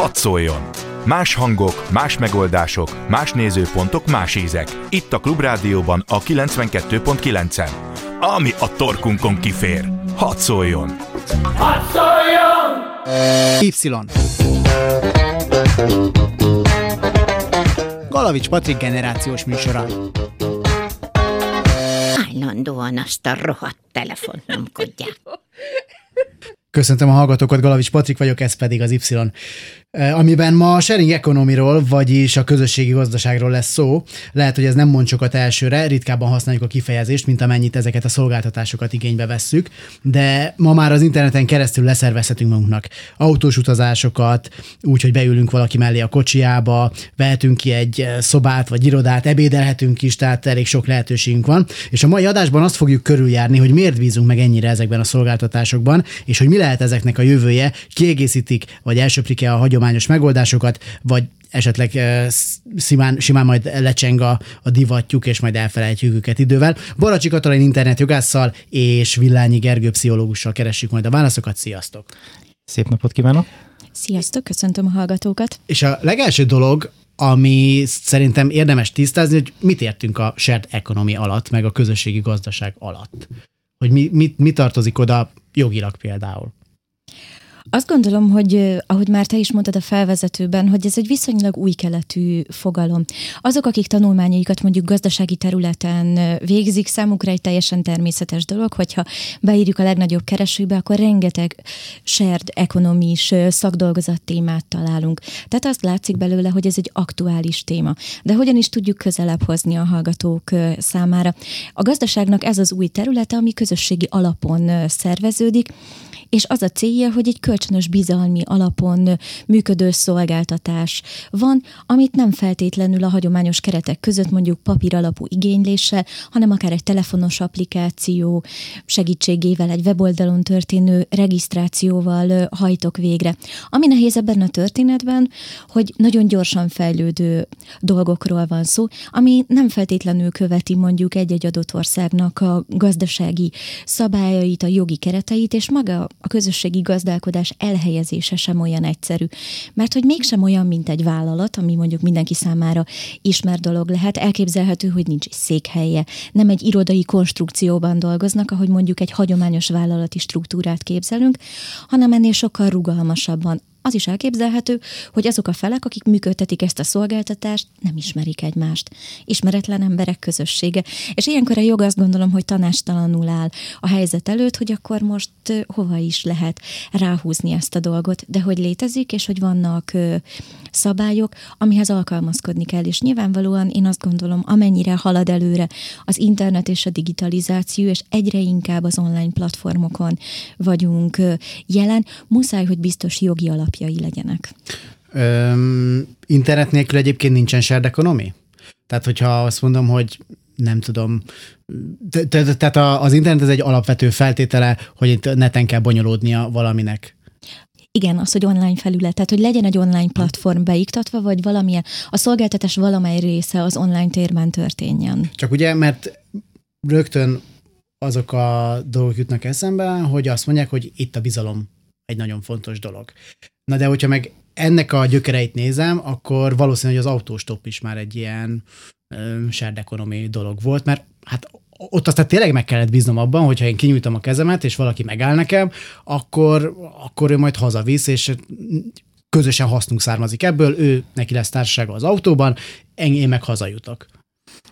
Hadd szóljon! Más hangok, más megoldások, más nézőpontok, más ízek. Itt a Klubrádióban a 92.9-en. Ami a torkunkon kifér. Hadd szóljon! Hadd szóljon! Y. Galavics Patrik generációs műsora. Állandóan azt a rohadt telefont nyomkodják. Köszöntöm a hallgatókat, Galavics Patrik vagyok, ez pedig az Y. Amiben ma a sharing economy vagyis a közösségi gazdaságról lesz szó. Lehet, hogy ez nem mond sokat elsőre, ritkábban használjuk a kifejezést, mint amennyit ezeket a szolgáltatásokat igénybe vesszük, de ma már az interneten keresztül leszervezhetünk magunknak autós utazásokat, úgy, hogy beülünk valaki mellé a kocsiába, vehetünk ki egy szobát vagy irodát, ebédelhetünk is, tehát elég sok lehetőségünk van. És a mai adásban azt fogjuk körüljárni, hogy miért bízunk meg ennyire ezekben a szolgáltatásokban, és hogy mi lehet ezeknek a jövője, kiegészítik, vagy elsöprik-e a hagyományos megoldásokat, vagy esetleg simán, simán majd lecseng a, a divatjuk, és majd elfelejtjük őket idővel. Baracsi Katalin internetjogásszal és Villányi Gergő pszichológussal keressük majd a válaszokat. Sziasztok! Szép napot kívánok! Sziasztok, köszöntöm a hallgatókat! És a legelső dolog, ami szerintem érdemes tisztázni, hogy mit értünk a shared economy alatt, meg a közösségi gazdaság alatt. Hogy mi, mi, mi tartozik oda jogilag például. Azt gondolom, hogy ahogy már te is mondtad a felvezetőben, hogy ez egy viszonylag új keletű fogalom. Azok, akik tanulmányaikat mondjuk gazdasági területen végzik, számukra egy teljesen természetes dolog, hogyha beírjuk a legnagyobb keresőbe, akkor rengeteg shared economy szakdolgozat témát találunk. Tehát azt látszik belőle, hogy ez egy aktuális téma. De hogyan is tudjuk közelebb hozni a hallgatók számára? A gazdaságnak ez az új területe, ami közösségi alapon szerveződik, és az a célja, hogy egy kölcsönös bizalmi alapon működő szolgáltatás van, amit nem feltétlenül a hagyományos keretek között mondjuk papír alapú igényléssel, hanem akár egy telefonos applikáció segítségével, egy weboldalon történő regisztrációval hajtok végre. Ami nehéz ebben a történetben, hogy nagyon gyorsan fejlődő dolgokról van szó, ami nem feltétlenül követi mondjuk egy-egy adott országnak a gazdasági szabályait, a jogi kereteit, és maga a közösségi gazdálkodás elhelyezése sem olyan egyszerű. Mert hogy mégsem olyan, mint egy vállalat, ami mondjuk mindenki számára ismert dolog lehet, elképzelhető, hogy nincs székhelye, nem egy irodai konstrukcióban dolgoznak, ahogy mondjuk egy hagyományos vállalati struktúrát képzelünk, hanem ennél sokkal rugalmasabban, az is elképzelhető, hogy azok a felek, akik működtetik ezt a szolgáltatást, nem ismerik egymást. Ismeretlen emberek közössége. És ilyenkor a jog azt gondolom, hogy tanástalanul áll a helyzet előtt, hogy akkor most hova is lehet ráhúzni ezt a dolgot, de hogy létezik, és hogy vannak szabályok, amihez alkalmazkodni kell. És nyilvánvalóan én azt gondolom, amennyire halad előre az internet és a digitalizáció, és egyre inkább az online platformokon vagyunk jelen, muszáj, hogy biztos jogi alapjai legyenek. Öm, internet nélkül egyébként nincsen shared economy? Tehát, hogyha azt mondom, hogy nem tudom, tehát az internet ez egy alapvető feltétele, hogy itt neten kell bonyolódnia valaminek. Igen, az, hogy online felület, tehát hogy legyen egy online platform beiktatva, vagy valamilyen, a szolgáltatás valamely része az online térben történjen. Csak ugye, mert rögtön azok a dolgok jutnak eszembe, hogy azt mondják, hogy itt a bizalom egy nagyon fontos dolog. Na de hogyha meg ennek a gyökereit nézem, akkor valószínű, hogy az autóstop is már egy ilyen shared economy dolog volt, mert hát ott aztán tényleg meg kellett bíznom abban, hogyha én kinyújtom a kezemet, és valaki megáll nekem, akkor, akkor ő majd hazavisz, és közösen hasznunk származik ebből, ő neki lesz társasága az autóban, én meg hazajutok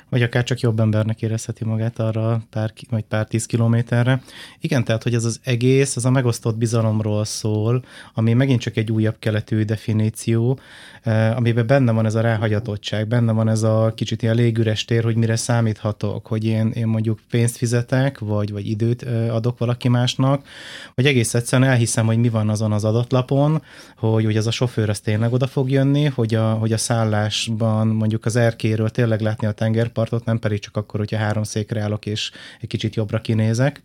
vagy akár csak jobb embernek érezheti magát arra pár, vagy pár tíz kilométerre. Igen, tehát, hogy ez az egész, az a megosztott bizalomról szól, ami megint csak egy újabb keletű definíció, eh, amiben benne van ez a ráhagyatottság, benne van ez a kicsit ilyen légüres tér, hogy mire számíthatok, hogy én, én mondjuk pénzt fizetek, vagy, vagy időt eh, adok valaki másnak, vagy egész egyszerűen elhiszem, hogy mi van azon az adatlapon, hogy, hogy az a sofőr az tényleg oda fog jönni, hogy a, hogy a szállásban mondjuk az erkéről tényleg látni a tenger tengerpartot, nem pedig csak akkor, hogyha három székre állok, és egy kicsit jobbra kinézek.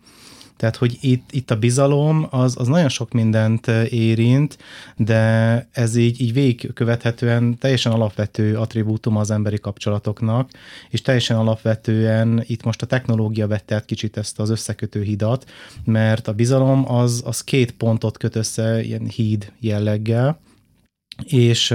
Tehát, hogy itt, itt a bizalom az, az nagyon sok mindent érint, de ez így, így végigkövethetően teljesen alapvető attribútum az emberi kapcsolatoknak, és teljesen alapvetően itt most a technológia vette át kicsit ezt az összekötő hidat, mert a bizalom az, az két pontot köt össze ilyen híd jelleggel, és,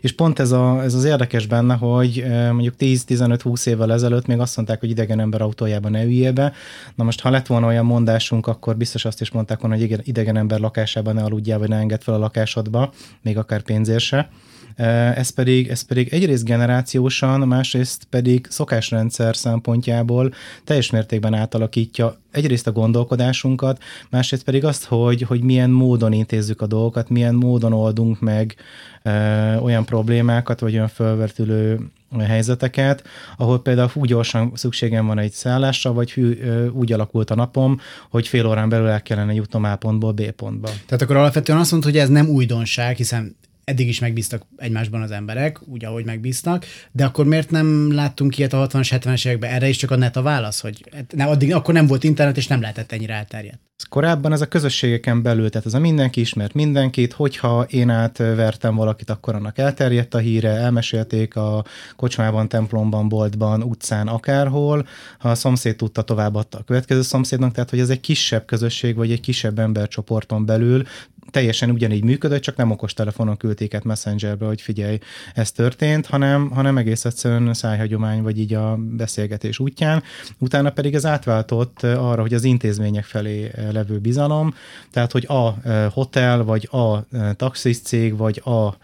és pont ez, a, ez az érdekes benne, hogy mondjuk 10-15-20 évvel ezelőtt még azt mondták, hogy idegen ember autójában ne üljél be. Na most, ha lett volna olyan mondásunk, akkor biztos azt is mondták volna, hogy idegen ember lakásában ne aludjál, vagy ne engedd fel a lakásodba, még akár pénzért se. Ez pedig, ez pedig egyrészt generációsan, másrészt pedig szokásrendszer szempontjából teljes mértékben átalakítja egyrészt a gondolkodásunkat, másrészt pedig azt, hogy, hogy milyen módon intézzük a dolgokat, milyen módon oldunk meg ö, olyan problémákat, vagy olyan fölvetülő helyzeteket, ahol például úgy gyorsan szükségem van egy szállásra, vagy hű, úgy alakult a napom, hogy fél órán belül el kellene jutnom A pontból B pontba. Tehát akkor alapvetően azt mondod, hogy ez nem újdonság, hiszen eddig is megbíztak egymásban az emberek, úgy, ahogy megbíztak, de akkor miért nem láttunk ilyet a 60-as, 70-es években? Erre is csak a net a válasz, hogy hát ne, addig, akkor nem volt internet, és nem lehetett ennyire elterjedt. Korábban ez a közösségeken belül, tehát ez a mindenki ismert mindenkit, hogyha én átvertem valakit, akkor annak elterjedt a híre, elmesélték a kocsmában, templomban, boltban, utcán, akárhol, ha a szomszéd tudta, továbbadta a következő szomszédnak, tehát hogy ez egy kisebb közösség, vagy egy kisebb embercsoporton belül teljesen ugyanígy működött, csak nem okos telefonon küldték át Messengerbe, hogy figyelj, ez történt, hanem, hanem egész egyszerűen szájhagyomány, vagy így a beszélgetés útján. Utána pedig ez átváltott arra, hogy az intézmények felé levő bizalom, tehát hogy a hotel, vagy a taxis cég, vagy a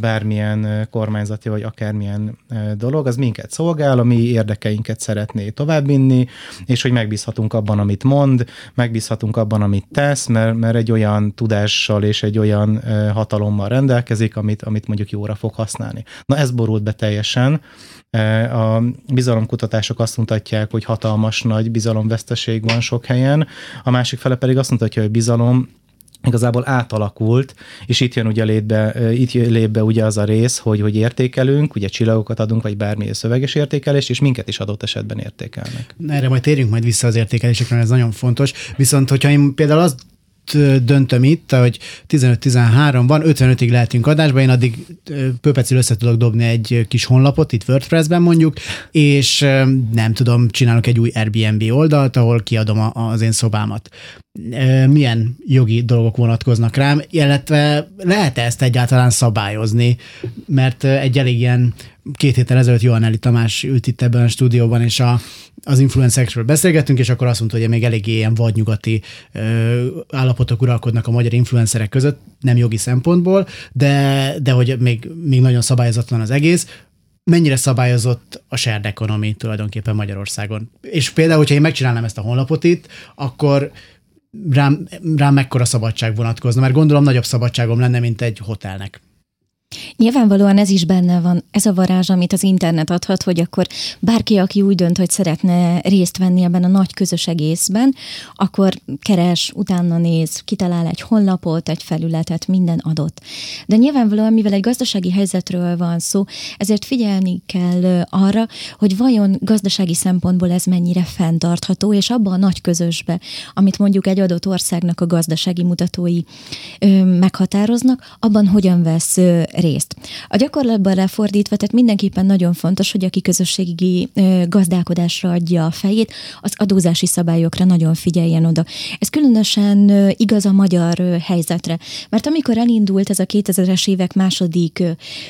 bármilyen kormányzati vagy akármilyen dolog, az minket szolgál, a mi érdekeinket szeretné továbbvinni, és hogy megbízhatunk abban, amit mond, megbízhatunk abban, amit tesz, mert, mert egy olyan tudással és egy olyan hatalommal rendelkezik, amit, amit mondjuk jóra fog használni. Na ez borult be teljesen, a bizalomkutatások azt mutatják, hogy hatalmas nagy bizalomveszteség van sok helyen, a másik fele pedig azt mutatja, hogy bizalom igazából átalakult, és itt jön ugye létbe, itt jön létbe ugye az a rész, hogy, hogy értékelünk, ugye csillagokat adunk, vagy bármi szöveges értékelést, és minket is adott esetben értékelnek. Erre majd térjünk majd vissza az értékelésekre, ez nagyon fontos. Viszont, hogyha én például azt döntöm itt, hogy 15-13 van, 55-ig lehetünk adásba, én addig pöpecül össze tudok dobni egy kis honlapot, itt WordPress-ben mondjuk, és nem tudom, csinálok egy új Airbnb oldalt, ahol kiadom az én szobámat. Milyen jogi dolgok vonatkoznak rám, illetve lehet ezt egyáltalán szabályozni, mert egy elég ilyen két héttel ezelőtt Johan Tamás ült itt ebben a stúdióban, és a, az influencerekről beszélgettünk, és akkor azt mondta, hogy még eléggé ilyen vadnyugati ö, állapotok uralkodnak a magyar influencerek között, nem jogi szempontból, de, de hogy még, még nagyon szabályozatlan az egész. Mennyire szabályozott a shared economy tulajdonképpen Magyarországon? És például, hogyha én megcsinálnám ezt a honlapot itt, akkor rám, rám mekkora szabadság vonatkozna, mert gondolom nagyobb szabadságom lenne, mint egy hotelnek. Nyilvánvalóan ez is benne van, ez a varázs, amit az internet adhat, hogy akkor bárki, aki úgy dönt, hogy szeretne részt venni ebben a nagy közös egészben, akkor keres, utána néz, kitalál egy honlapot, egy felületet, minden adott. De nyilvánvalóan, mivel egy gazdasági helyzetről van szó, ezért figyelni kell arra, hogy vajon gazdasági szempontból ez mennyire fenntartható, és abban a nagy közösbe, amit mondjuk egy adott országnak a gazdasági mutatói ö, meghatároznak, abban hogyan vesz ö, részt. A gyakorlatban lefordítva, tehát mindenképpen nagyon fontos, hogy aki közösségi gazdálkodásra adja a fejét, az adózási szabályokra nagyon figyeljen oda. Ez különösen igaz a magyar helyzetre, mert amikor elindult ez a 2000-es évek második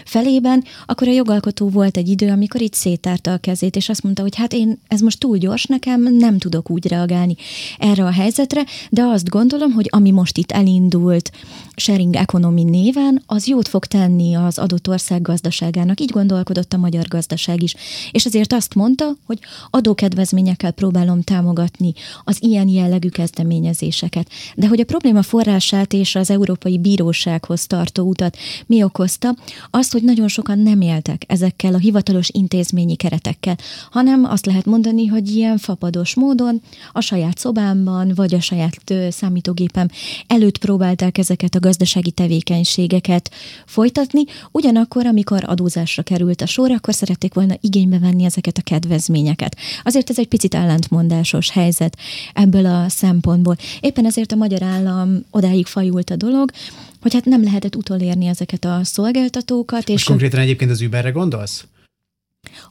felében, akkor a jogalkotó volt egy idő, amikor itt széttárta a kezét, és azt mondta, hogy hát én, ez most túl gyors nekem, nem tudok úgy reagálni erre a helyzetre, de azt gondolom, hogy ami most itt elindult sharing economy néven, az jót fog tenni tenni az adott ország gazdaságának. Így gondolkodott a magyar gazdaság is. És ezért azt mondta, hogy adókedvezményekkel próbálom támogatni az ilyen jellegű kezdeményezéseket. De hogy a probléma forrását és az Európai Bírósághoz tartó utat mi okozta, azt, hogy nagyon sokan nem éltek ezekkel a hivatalos intézményi keretekkel, hanem azt lehet mondani, hogy ilyen fapados módon a saját szobámban, vagy a saját számítógépem előtt próbálták ezeket a gazdasági tevékenységeket folytatni, fizetni, ugyanakkor, amikor adózásra került a sor, akkor szerették volna igénybe venni ezeket a kedvezményeket. Azért ez egy picit ellentmondásos helyzet ebből a szempontból. Éppen ezért a magyar állam odáig fajult a dolog, hogy hát nem lehetett utolérni ezeket a szolgáltatókat. Most és konkrétan egyébként az Uberre gondolsz?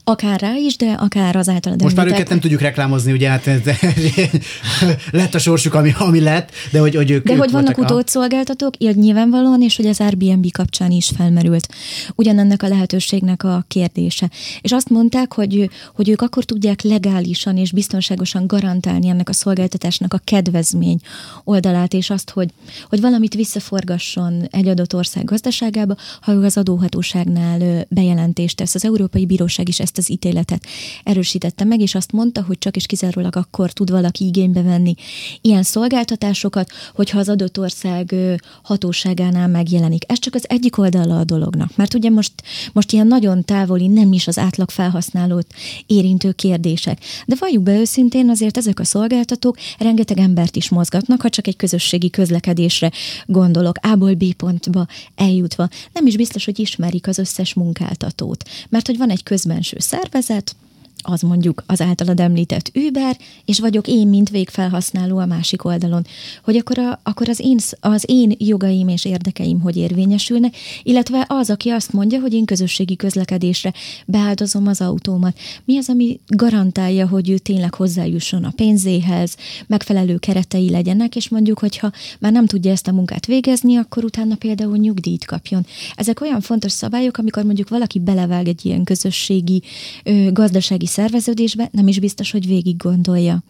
Akár rá is, de akár az általad Most már őket nem tudjuk reklámozni, ugye, hát lett a sorsuk, ami, ami lett, de hogy, hogy ők De ők hogy vannak utódszolgáltatók, így nyilvánvalóan, és hogy az Airbnb kapcsán is felmerült ugyanennek a lehetőségnek a kérdése. És azt mondták, hogy, hogy ők akkor tudják legálisan és biztonságosan garantálni ennek a szolgáltatásnak a kedvezmény oldalát, és azt, hogy, hogy valamit visszaforgasson egy adott ország gazdaságába, ha ő az adóhatóságnál bejelentést tesz. Az Európai Bíróság is ezt az ítéletet erősítette meg, és azt mondta, hogy csak és kizárólag akkor tud valaki igénybe venni ilyen szolgáltatásokat, hogyha az adott ország hatóságánál megjelenik. Ez csak az egyik oldala a dolognak, mert ugye most, most ilyen nagyon távoli, nem is az átlag felhasználót érintő kérdések. De valljuk be őszintén, azért ezek a szolgáltatók rengeteg embert is mozgatnak, ha csak egy közösségi közlekedésre gondolok, A-ból B pontba eljutva. Nem is biztos, hogy ismerik az összes munkáltatót, mert hogy van egy közbenső szervezet, az mondjuk az általad említett Uber, és vagyok én, mint végfelhasználó a másik oldalon, hogy akkor, a, akkor az, én, az én jogaim és érdekeim hogy érvényesülnek, illetve az, aki azt mondja, hogy én közösségi közlekedésre beáldozom az autómat. Mi az, ami garantálja, hogy ő tényleg hozzájusson a pénzéhez, megfelelő keretei legyenek, és mondjuk, hogyha már nem tudja ezt a munkát végezni, akkor utána például nyugdíjt kapjon. Ezek olyan fontos szabályok, amikor mondjuk valaki belevág egy ilyen közösségi, ö, gazdasági szerveződésbe, nem is biztos, hogy végig gondolja.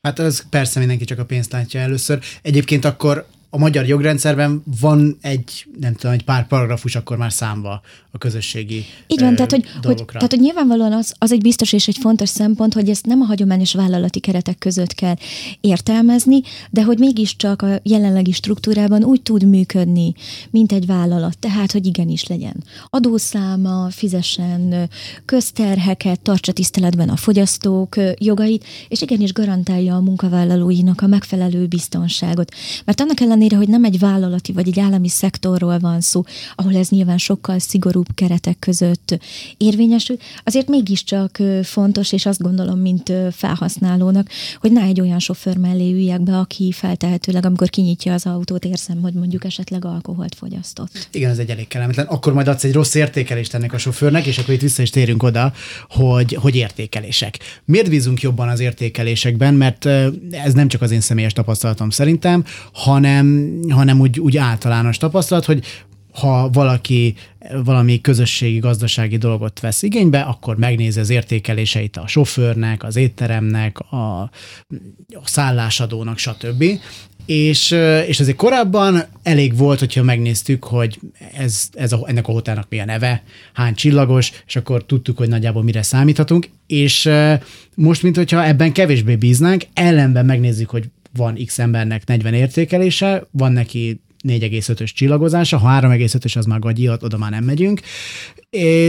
Hát az persze mindenki csak a pénzt látja először. Egyébként akkor a magyar jogrendszerben van egy, nem tudom, egy pár paragrafus akkor már számva a közösségi Így van, ö, tehát hogy, hogy, dolgokra. tehát hogy nyilvánvalóan az, az egy biztos és egy fontos szempont, hogy ezt nem a hagyományos vállalati keretek között kell értelmezni, de hogy mégiscsak a jelenlegi struktúrában úgy tud működni, mint egy vállalat. Tehát, hogy igenis legyen adószáma, fizessen közterheket, tartsa tiszteletben a fogyasztók jogait, és igenis garantálja a munkavállalóinak a megfelelő biztonságot. Mert annak ellenére, hogy nem egy vállalati vagy egy állami szektorról van szó, ahol ez nyilván sokkal szigorúbb keretek között érvényesül, azért mégiscsak fontos, és azt gondolom, mint felhasználónak, hogy ne egy olyan sofőr mellé üljek be, aki feltehetőleg, amikor kinyitja az autót, érzem, hogy mondjuk esetleg alkoholt fogyasztott. Igen, ez egy elég kellemetlen. Akkor majd adsz egy rossz értékelést ennek a sofőrnek, és akkor itt vissza is térünk oda, hogy, hogy értékelések. Miért bízunk jobban az értékelésekben? Mert ez nem csak az én személyes tapasztalatom szerintem, hanem, hanem úgy, úgy általános tapasztalat, hogy ha valaki valami közösségi, gazdasági dolgot vesz igénybe, akkor megnézi az értékeléseit a sofőrnek, az étteremnek, a, a szállásadónak, stb. És, ö, és azért korábban elég volt, hogyha megnéztük, hogy ez, ez a, ennek a hotelnak mi a neve, hány csillagos, és akkor tudtuk, hogy nagyjából mire számíthatunk, és ö, most, mint hogyha ebben kevésbé bíznánk, ellenben megnézzük, hogy van X embernek 40 értékelése, van neki 4,5-ös csillagozása, ha 3,5-ös az már gagyi, oda már nem megyünk,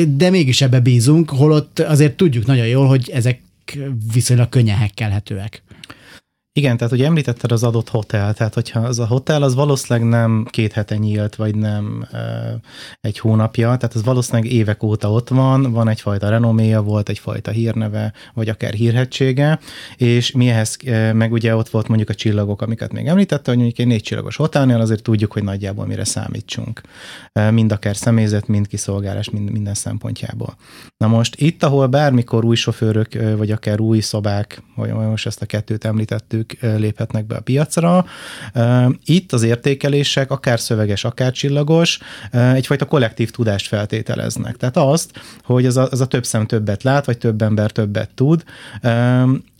de mégis ebbe bízunk, holott azért tudjuk nagyon jól, hogy ezek viszonylag könnyen hekkelhetőek. Igen, tehát ugye említetted az adott hotel, tehát hogyha az a hotel az valószínűleg nem két hete nyílt, vagy nem e, egy hónapja, tehát az valószínűleg évek óta ott van, van egyfajta renoméja, volt egyfajta hírneve, vagy akár hírhetsége, és mi ehhez, e, meg ugye ott volt mondjuk a csillagok, amiket még említette, hogy mondjuk egy négy csillagos hotelnél azért tudjuk, hogy nagyjából mire számítsunk. E, mind akár személyzet, mind kiszolgálás, mind, minden szempontjából. Na most itt, ahol bármikor új sofőrök, vagy akár új szobák, vagy most ezt a kettőt említettük, léphetnek be a piacra. Itt az értékelések, akár szöveges, akár csillagos, egyfajta kollektív tudást feltételeznek. Tehát azt, hogy az a, az a több szem többet lát, vagy több ember többet tud,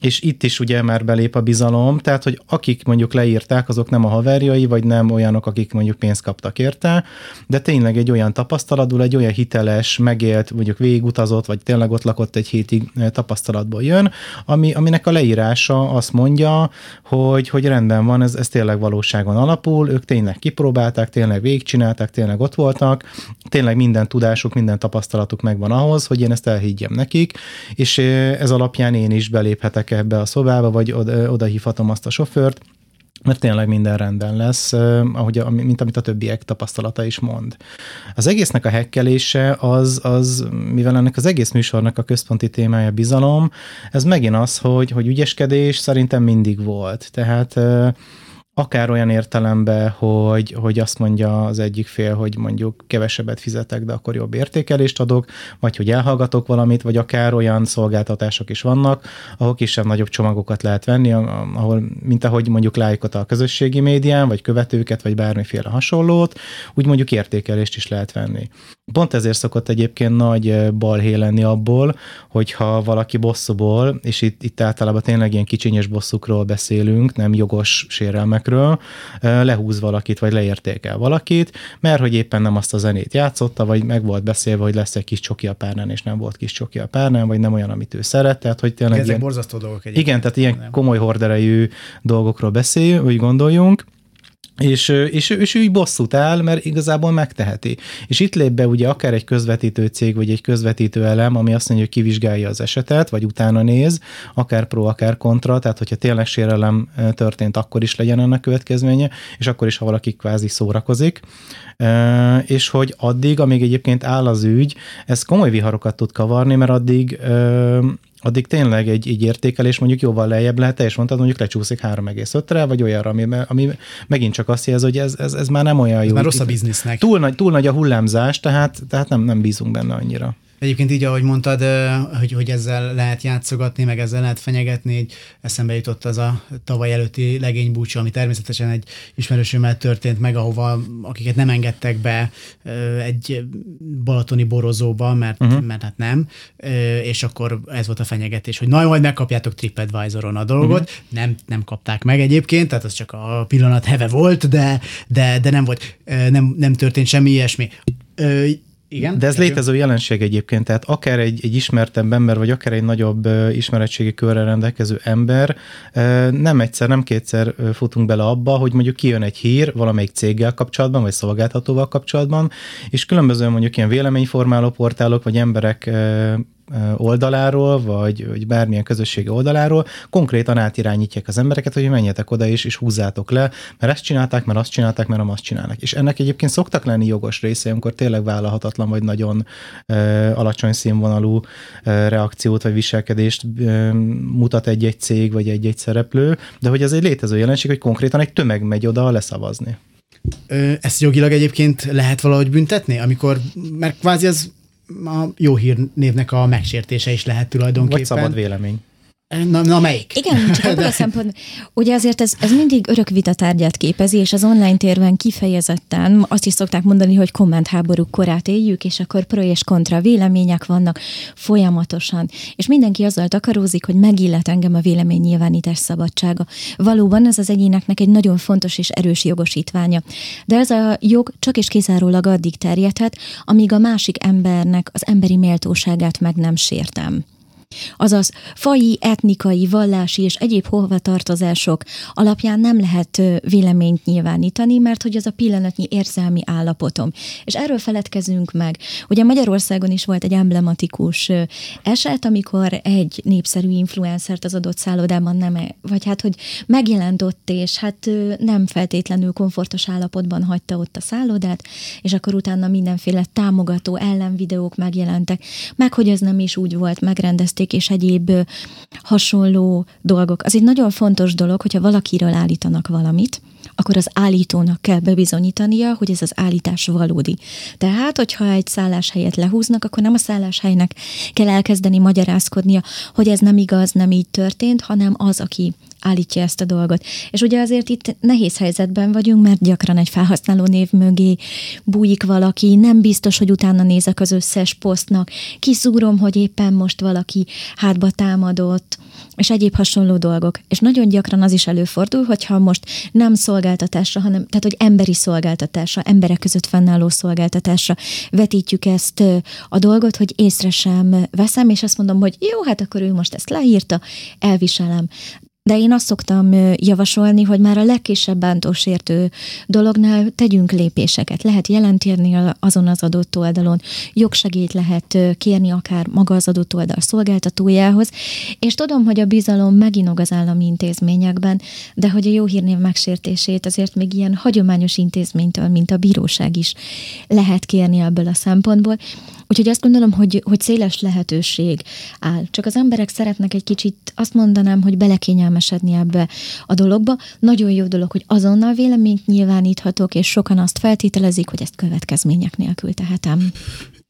és itt is ugye már belép a bizalom, tehát, hogy akik mondjuk leírták, azok nem a haverjai, vagy nem olyanok, akik mondjuk pénzt kaptak érte, de tényleg egy olyan tapasztalatból, egy olyan hiteles, megélt, mondjuk végigutazott, vagy tényleg ott lakott egy hétig tapasztalatból jön, ami, aminek a leírása azt mondja, hogy, hogy rendben van, ez, ez tényleg valóságon alapul, ők tényleg kipróbálták, tényleg végigcsinálták, tényleg ott voltak, tényleg minden tudásuk, minden tapasztalatuk megvan ahhoz, hogy én ezt elhiggyem nekik, és ez alapján én is beléphetek ebbe a szobába, vagy oda, oda hívhatom azt a sofőrt, mert tényleg minden rendben lesz, ahogy, mint amit a többiek tapasztalata is mond. Az egésznek a hekkelése az, az, mivel ennek az egész műsornak a központi témája bizalom, ez megint az, hogy, hogy ügyeskedés szerintem mindig volt. Tehát akár olyan értelemben, hogy, hogy azt mondja az egyik fél, hogy mondjuk kevesebbet fizetek, de akkor jobb értékelést adok, vagy hogy elhallgatok valamit, vagy akár olyan szolgáltatások is vannak, ahol kisebb-nagyobb csomagokat lehet venni, ahol, mint ahogy mondjuk lájkot a közösségi médián, vagy követőket, vagy bármiféle hasonlót, úgy mondjuk értékelést is lehet venni. Pont ezért szokott egyébként nagy balhé lenni abból, hogyha valaki bosszúból, és itt, itt általában tényleg ilyen kicsinyes bosszukról beszélünk, nem jogos sérelmekről, lehúz valakit, vagy leértékel valakit, mert hogy éppen nem azt a zenét játszotta, vagy meg volt beszélve, hogy lesz egy kis csoki a párnán, és nem volt kis csoki a párnán, vagy nem olyan, amit ő szeret. Tehát, hogy tényleg Ezek ilyen, borzasztó dolgok egyébként. Igen, tehát ilyen komoly horderejű dolgokról beszéljünk, úgy gondoljunk. És, és, és ő így bosszút áll, mert igazából megteheti. És itt lép be ugye akár egy közvetítő cég, vagy egy közvetítő elem, ami azt mondja, hogy kivizsgálja az esetet, vagy utána néz, akár pro, akár kontra, tehát hogyha tényleg sérelem történt, akkor is legyen ennek következménye, és akkor is, ha valaki kvázi szórakozik. És hogy addig, amíg egyébként áll az ügy, ez komoly viharokat tud kavarni, mert addig addig tényleg egy, egy értékelés mondjuk jóval lejjebb lehet, és mondtad, mondjuk lecsúszik 3,5-re, vagy olyanra, ami, ami megint csak azt jelzi, hogy ez, ez, ez már nem olyan jó. Ez már rossz a biznisznek. Túl nagy, túl nagy a hullámzás, tehát, tehát nem, nem bízunk benne annyira. Egyébként így, ahogy mondtad, hogy, hogy ezzel lehet játszogatni, meg ezzel lehet fenyegetni, így eszembe jutott az a tavaly előtti legénybúcsú, ami természetesen egy ismerősömmel történt meg, ahova akiket nem engedtek be egy balatoni borozóba, mert, uh-huh. mert hát nem, és akkor ez volt a fenyegetés, hogy na, majd megkapjátok TripAdvisoron a dolgot, uh-huh. nem, nem kapták meg egyébként, tehát az csak a pillanat heve volt, de, de, de nem volt, nem, nem történt semmi ilyesmi igen. De ez létező jelenség egyébként, tehát akár egy, egy ismertebb ember, vagy akár egy nagyobb uh, ismeretségi körrel rendelkező ember, uh, nem egyszer, nem kétszer futunk bele abba, hogy mondjuk kijön egy hír valamelyik céggel kapcsolatban, vagy szolgáltatóval kapcsolatban, és különböző mondjuk ilyen véleményformáló portálok, vagy emberek oldaláról, vagy, vagy bármilyen közösségi oldaláról konkrétan átirányítják az embereket, hogy menjetek oda is, és húzzátok le, mert ezt csinálták, mert azt csinálták, mert nem azt csinálnak. És ennek egyébként szoktak lenni jogos része, amikor tényleg vállalhatatlan, vagy nagyon uh, alacsony színvonalú uh, reakciót, vagy viselkedést uh, mutat egy-egy cég, vagy egy-egy szereplő, de hogy ez egy létező jelenség, hogy konkrétan egy tömeg megy oda leszavazni. Ezt jogilag egyébként lehet valahogy büntetni, amikor, mert kvázi az a jó hírnévnek a megsértése is lehet tulajdonképpen. Vagy szabad vélemény. Na, na melyik? Igen, csak abban a szempont, ugye azért ez, ez mindig örök vitatárgyát képezi, és az online térben kifejezetten azt is szokták mondani, hogy kommentháború korát éljük, és akkor pro és kontra vélemények vannak folyamatosan. És mindenki azzal takarózik, hogy megillet engem a vélemény nyilvánítás szabadsága. Valóban ez az egyéneknek egy nagyon fontos és erős jogosítványa. De ez a jog csak és kizárólag addig terjedhet, amíg a másik embernek az emberi méltóságát meg nem sértem. Azaz fai, etnikai, vallási és egyéb hovatartozások alapján nem lehet véleményt nyilvánítani, mert hogy az a pillanatnyi érzelmi állapotom. És erről feledkezünk meg. Ugye Magyarországon is volt egy emblematikus eset, amikor egy népszerű influencert az adott szállodában nem, e, vagy hát, hogy megjelent ott, és hát nem feltétlenül komfortos állapotban hagyta ott a szállodát, és akkor utána mindenféle támogató ellenvideók megjelentek, meg hogy ez nem is úgy volt, megrendezték érték és egyéb hasonló dolgok. Az egy nagyon fontos dolog, hogyha valakiről állítanak valamit, akkor az állítónak kell bebizonyítania, hogy ez az állítás valódi. Tehát, hogyha egy szálláshelyet lehúznak, akkor nem a szálláshelynek kell elkezdeni magyarázkodnia, hogy ez nem igaz, nem így történt, hanem az, aki állítja ezt a dolgot. És ugye azért itt nehéz helyzetben vagyunk, mert gyakran egy felhasználó név mögé bújik valaki, nem biztos, hogy utána nézek az összes posztnak, kiszúrom, hogy éppen most valaki hátba támadott, és egyéb hasonló dolgok. És nagyon gyakran az is előfordul, hogyha most nem szolgáltatásra, hanem tehát, hogy emberi szolgáltatásra, emberek között fennálló szolgáltatásra vetítjük ezt a dolgot, hogy észre sem veszem, és azt mondom, hogy jó, hát akkor ő most ezt leírta, elviselem. De én azt szoktam javasolni, hogy már a legkisebb bántósértő dolognál tegyünk lépéseket. Lehet jelentérni azon az adott oldalon, jogsegélyt lehet kérni akár maga az adott oldal szolgáltatójához, és tudom, hogy a bizalom meginog az állami intézményekben, de hogy a jó hírnév megsértését azért még ilyen hagyományos intézménytől, mint a bíróság is lehet kérni ebből a szempontból. Úgyhogy azt gondolom, hogy, hogy széles lehetőség áll. Csak az emberek szeretnek egy kicsit, azt mondanám, hogy belekényelmesedni ebbe a dologba. Nagyon jó dolog, hogy azonnal véleményt nyilváníthatok, és sokan azt feltételezik, hogy ezt következmények nélkül tehetem.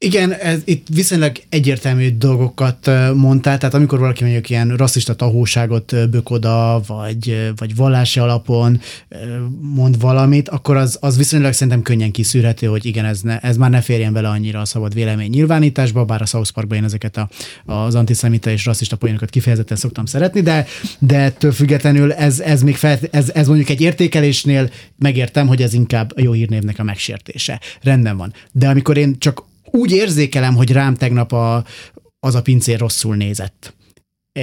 Igen, ez, itt viszonylag egyértelmű dolgokat mondtál, tehát amikor valaki mondjuk ilyen rasszista tahóságot bök oda, vagy, vagy vallási alapon mond valamit, akkor az, az viszonylag szerintem könnyen kiszűrhető, hogy igen, ez, ne, ez már ne férjen bele annyira a szabad vélemény nyilvánításba, bár a South Parkban én ezeket a, az antiszemita és rasszista poénokat kifejezetten szoktam szeretni, de, de ettől függetlenül ez, ez még fel, ez, ez mondjuk egy értékelésnél megértem, hogy ez inkább a jó hírnévnek a megsértése. Rendben van. De amikor én csak úgy érzékelem, hogy rám tegnap a, az a pincér rosszul nézett. E,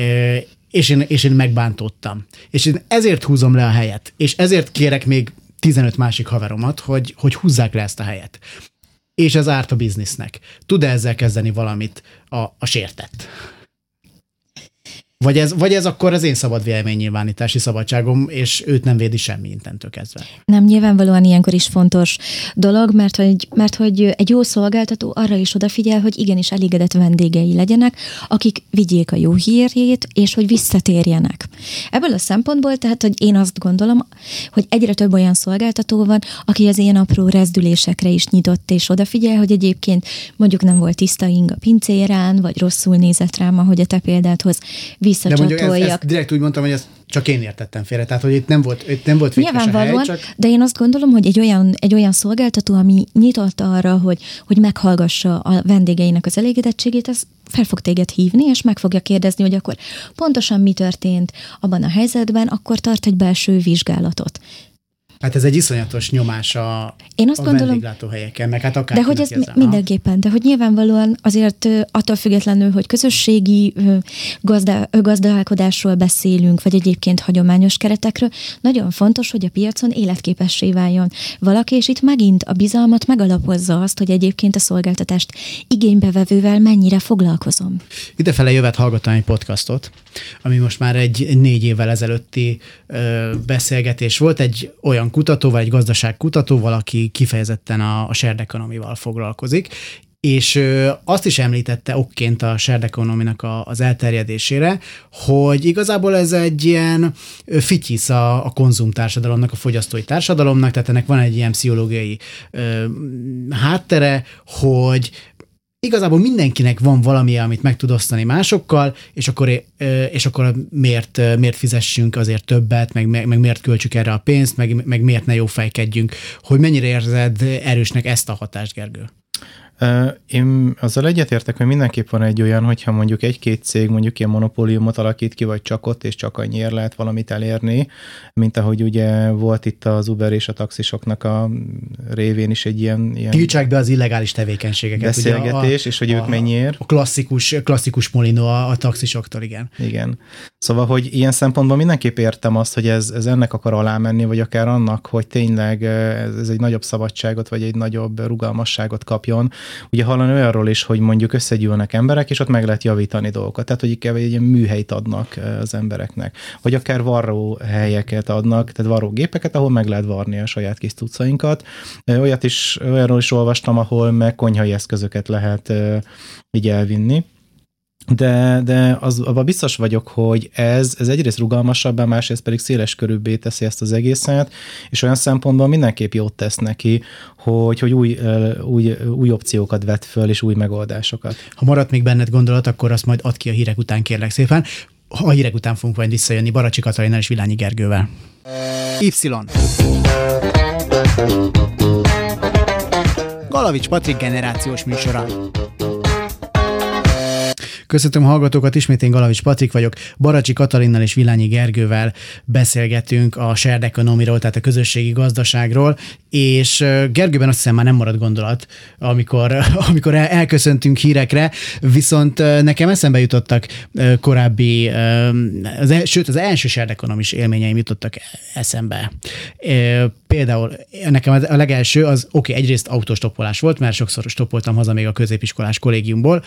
és én, és én megbántottam. És én ezért húzom le a helyet. És ezért kérek még 15 másik haveromat, hogy, hogy húzzák le ezt a helyet. És ez árt a biznisznek. Tud-e ezzel kezdeni valamit a, a sértett? Vagy ez, vagy ez akkor az én szabad véleménynyilvánítási szabadságom, és őt nem védi semmi intentől kezdve. Nem, nyilvánvalóan ilyenkor is fontos dolog, mert hogy, mert hogy egy jó szolgáltató arra is odafigyel, hogy igenis elégedett vendégei legyenek, akik vigyék a jó hírjét, és hogy visszatérjenek. Ebből a szempontból, tehát, hogy én azt gondolom, hogy egyre több olyan szolgáltató van, aki az ilyen apró rezdülésekre is nyitott, és odafigyel, hogy egyébként mondjuk nem volt tiszta ing a pincérán, vagy rosszul nézett rám, ahogy a te példádhoz visszacsatoljak. De mondjuk ezt, ezt direkt úgy mondtam, hogy ezt csak én értettem félre, tehát hogy itt nem volt, itt nem volt Nyilvánvalóan, a hely, csak... de én azt gondolom, hogy egy olyan, egy olyan szolgáltató, ami nyitott arra, hogy, hogy meghallgassa a vendégeinek az elégedettségét, ez fel fog téged hívni, és meg fogja kérdezni, hogy akkor pontosan mi történt abban a helyzetben, akkor tart egy belső vizsgálatot. Hát ez egy iszonyatos nyomás a, Én azt a gondolom, vendéglátóhelyeken, meg hát akár De hogy ez mindenképpen, de hogy nyilvánvalóan azért attól függetlenül, hogy közösségi gazda, gazdálkodásról beszélünk, vagy egyébként hagyományos keretekről, nagyon fontos, hogy a piacon életképessé váljon valaki, és itt megint a bizalmat megalapozza azt, hogy egyébként a szolgáltatást igénybevevővel mennyire foglalkozom. Idefele jövet hallgattam egy podcastot, ami most már egy négy évvel ezelőtti ö, beszélgetés volt, egy olyan kutató, vagy egy gazdaságkutató, valaki kifejezetten a, a shared economy-val foglalkozik, és azt is említette okként a a, az elterjedésére, hogy igazából ez egy ilyen fityisz a, a konzumtársadalomnak, a fogyasztói társadalomnak, tehát ennek van egy ilyen pszichológiai ö, háttere, hogy igazából mindenkinek van valami, amit meg tud osztani másokkal, és akkor, és akkor miért, miért fizessünk azért többet, meg, meg, meg miért költsük erre a pénzt, meg, meg miért ne jó fejkedjünk. Hogy mennyire érzed erősnek ezt a hatást, Gergő? Én azzal egyetértek, hogy mindenképp van egy olyan, hogyha mondjuk egy-két cég mondjuk ilyen monopóliumot alakít ki, vagy csak ott, és csak annyiért lehet valamit elérni, mint ahogy ugye volt itt az Uber és a taxisoknak a révén is egy ilyen... ilyen Tiltsák be az illegális tevékenységeket. Beszélgetés, ugye a, és hogy a, ők mennyiért. A klasszikus, klasszikus molino a, a taxisoktól, igen. Igen. Szóval, hogy ilyen szempontból mindenképp értem azt, hogy ez, ez ennek akar alámenni, vagy akár annak, hogy tényleg ez, ez egy nagyobb szabadságot, vagy egy nagyobb rugalmasságot kapjon, ugye hallani olyanról is, hogy mondjuk összegyűlnek emberek, és ott meg lehet javítani dolgokat. Tehát, hogy inkább egy ilyen műhelyt adnak az embereknek. Vagy akár varró helyeket adnak, tehát varró gépeket, ahol meg lehet varni a saját kis tucainkat. Olyat is, olyanról is olvastam, ahol meg konyhai eszközöket lehet így elvinni. De, de az, abban biztos vagyok, hogy ez, ez egyrészt rugalmasabb, másrészt pedig széles körülbé teszi ezt az egészet, és olyan szempontból mindenképp jót tesz neki, hogy, hogy új, új, új opciókat vet föl, és új megoldásokat. Ha maradt még benned gondolat, akkor azt majd ad ki a hírek után, kérlek szépen. A hírek után fogunk majd visszajönni Baracsi Katalinnal és Vilányi Gergővel. Y. Galavics Patrik generációs műsora. Köszöntöm hallgatókat, ismét én Galavics Patrik vagyok. Baracsi Katalinnal és Vilányi Gergővel beszélgetünk a shared economy tehát a közösségi gazdaságról, és Gergőben azt hiszem már nem marad gondolat, amikor, amikor elköszöntünk hírekre, viszont nekem eszembe jutottak korábbi, az, el, sőt az első shared economy élményeim jutottak eszembe. Például nekem a legelső az, oké, okay, egyrészt autostoppolás volt, mert sokszor stoppoltam haza még a középiskolás kollégiumból,